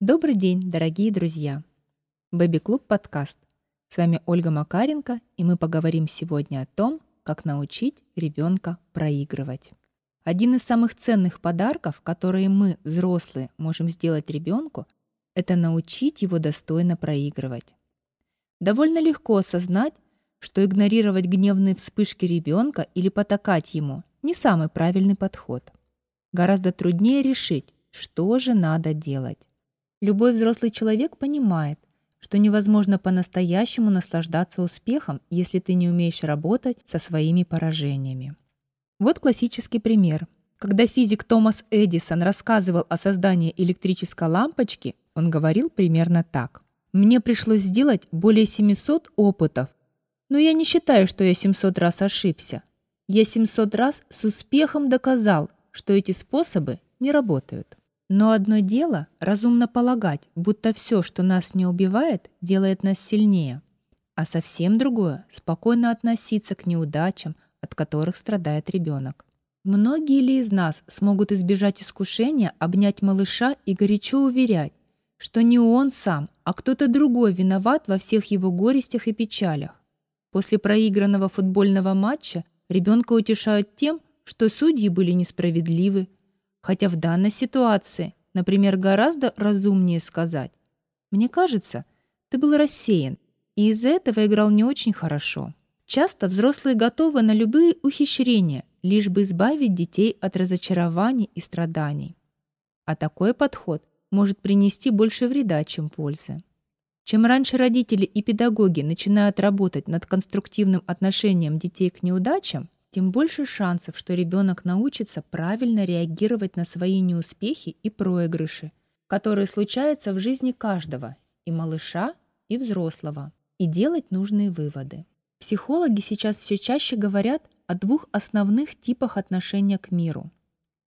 Добрый день, дорогие друзья! Бэби-клуб подкаст. С вами Ольга Макаренко, и мы поговорим сегодня о том, как научить ребенка проигрывать. Один из самых ценных подарков, которые мы, взрослые, можем сделать ребенку, это научить его достойно проигрывать. Довольно легко осознать, что игнорировать гневные вспышки ребенка или потакать ему не самый правильный подход. Гораздо труднее решить, что же надо делать. Любой взрослый человек понимает, что невозможно по-настоящему наслаждаться успехом, если ты не умеешь работать со своими поражениями. Вот классический пример. Когда физик Томас Эдисон рассказывал о создании электрической лампочки, он говорил примерно так. «Мне пришлось сделать более 700 опытов, но я не считаю, что я 700 раз ошибся. Я 700 раз с успехом доказал, что эти способы не работают». Но одно дело — разумно полагать, будто все, что нас не убивает, делает нас сильнее. А совсем другое — спокойно относиться к неудачам, от которых страдает ребенок. Многие ли из нас смогут избежать искушения обнять малыша и горячо уверять, что не он сам, а кто-то другой виноват во всех его горестях и печалях? После проигранного футбольного матча ребенка утешают тем, что судьи были несправедливы, Хотя в данной ситуации, например, гораздо разумнее сказать «Мне кажется, ты был рассеян, и из-за этого играл не очень хорошо». Часто взрослые готовы на любые ухищрения, лишь бы избавить детей от разочарований и страданий. А такой подход может принести больше вреда, чем пользы. Чем раньше родители и педагоги начинают работать над конструктивным отношением детей к неудачам, тем больше шансов, что ребенок научится правильно реагировать на свои неуспехи и проигрыши, которые случаются в жизни каждого, и малыша, и взрослого, и делать нужные выводы. Психологи сейчас все чаще говорят о двух основных типах отношения к миру.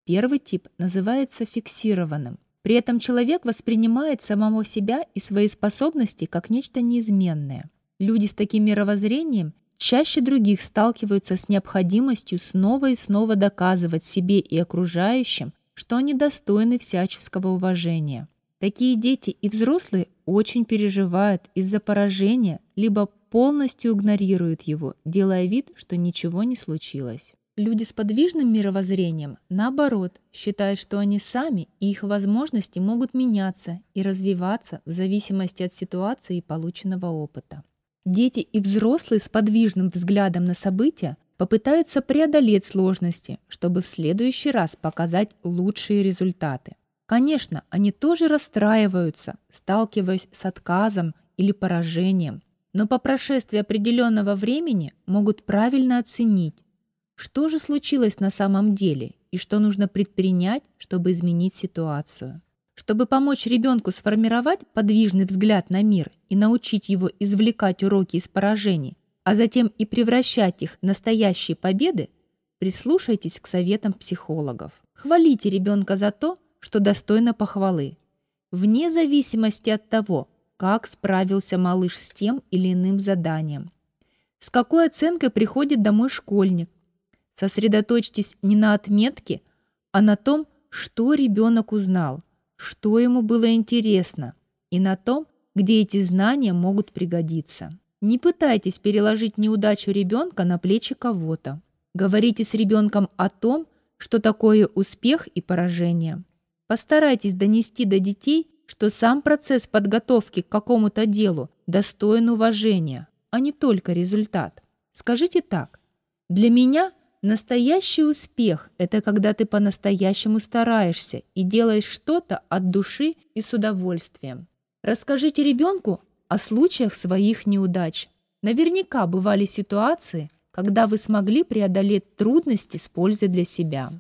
Первый тип называется фиксированным. При этом человек воспринимает самого себя и свои способности как нечто неизменное. Люди с таким мировоззрением чаще других сталкиваются с необходимостью снова и снова доказывать себе и окружающим, что они достойны всяческого уважения. Такие дети и взрослые очень переживают из-за поражения, либо полностью игнорируют его, делая вид, что ничего не случилось. Люди с подвижным мировоззрением, наоборот, считают, что они сами и их возможности могут меняться и развиваться в зависимости от ситуации и полученного опыта. Дети и взрослые с подвижным взглядом на события попытаются преодолеть сложности, чтобы в следующий раз показать лучшие результаты. Конечно, они тоже расстраиваются, сталкиваясь с отказом или поражением, но по прошествии определенного времени могут правильно оценить, что же случилось на самом деле и что нужно предпринять, чтобы изменить ситуацию. Чтобы помочь ребенку сформировать подвижный взгляд на мир и научить его извлекать уроки из поражений, а затем и превращать их в настоящие победы, прислушайтесь к советам психологов. Хвалите ребенка за то, что достойно похвалы, вне зависимости от того, как справился малыш с тем или иным заданием. С какой оценкой приходит домой школьник. Сосредоточьтесь не на отметке, а на том, что ребенок узнал – что ему было интересно, и на том, где эти знания могут пригодиться. Не пытайтесь переложить неудачу ребенка на плечи кого-то. Говорите с ребенком о том, что такое успех и поражение. Постарайтесь донести до детей, что сам процесс подготовки к какому-то делу достоин уважения, а не только результат. Скажите так. Для меня – Настоящий успех – это когда ты по-настоящему стараешься и делаешь что-то от души и с удовольствием. Расскажите ребенку о случаях своих неудач. Наверняка бывали ситуации, когда вы смогли преодолеть трудности с пользой для себя.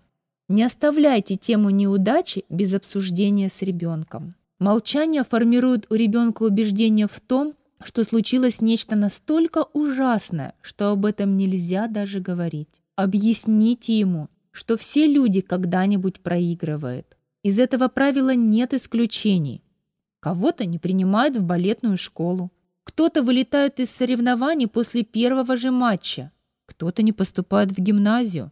Не оставляйте тему неудачи без обсуждения с ребенком. Молчание формирует у ребенка убеждение в том, что случилось нечто настолько ужасное, что об этом нельзя даже говорить. Объясните ему, что все люди когда-нибудь проигрывают. Из этого правила нет исключений. Кого-то не принимают в балетную школу. Кто-то вылетает из соревнований после первого же матча. Кто-то не поступает в гимназию.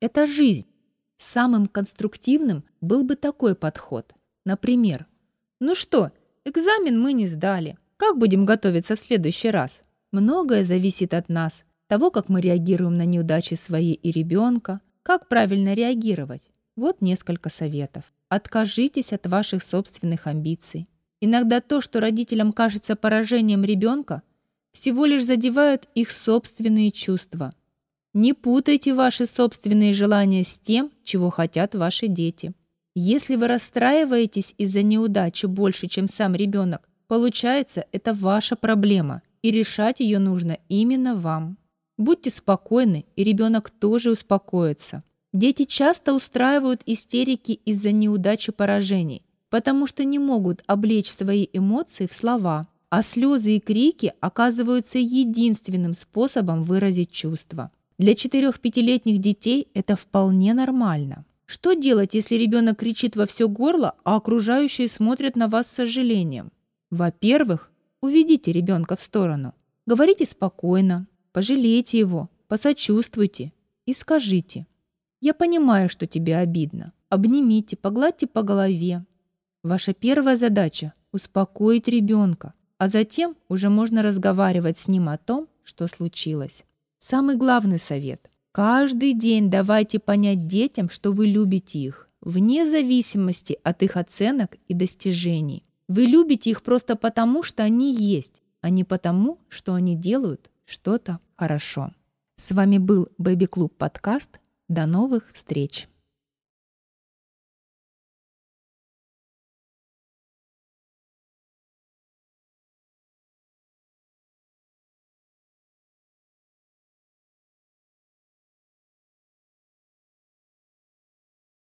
Это жизнь. Самым конструктивным был бы такой подход. Например, Ну что, экзамен мы не сдали. Как будем готовиться в следующий раз? Многое зависит от нас, того, как мы реагируем на неудачи свои и ребенка, как правильно реагировать. Вот несколько советов. Откажитесь от ваших собственных амбиций. Иногда то, что родителям кажется поражением ребенка, всего лишь задевают их собственные чувства. Не путайте ваши собственные желания с тем, чего хотят ваши дети. Если вы расстраиваетесь из-за неудачи больше, чем сам ребенок, получается, это ваша проблема, и решать ее нужно именно вам. Будьте спокойны, и ребенок тоже успокоится. Дети часто устраивают истерики из-за неудачи поражений, потому что не могут облечь свои эмоции в слова, а слезы и крики оказываются единственным способом выразить чувства. Для 4-5-летних детей это вполне нормально. Что делать, если ребенок кричит во все горло, а окружающие смотрят на вас с сожалением? Во-первых, уведите ребенка в сторону. Говорите спокойно, пожалейте его, посочувствуйте и скажите. «Я понимаю, что тебе обидно. Обнимите, погладьте по голове. Ваша первая задача – успокоить ребенка, а затем уже можно разговаривать с ним о том, что случилось. Самый главный совет Каждый день давайте понять детям, что вы любите их, вне зависимости от их оценок и достижений. Вы любите их просто потому, что они есть, а не потому, что они делают что-то хорошо. С вами был Бэби Клуб подкаст. До новых встреч!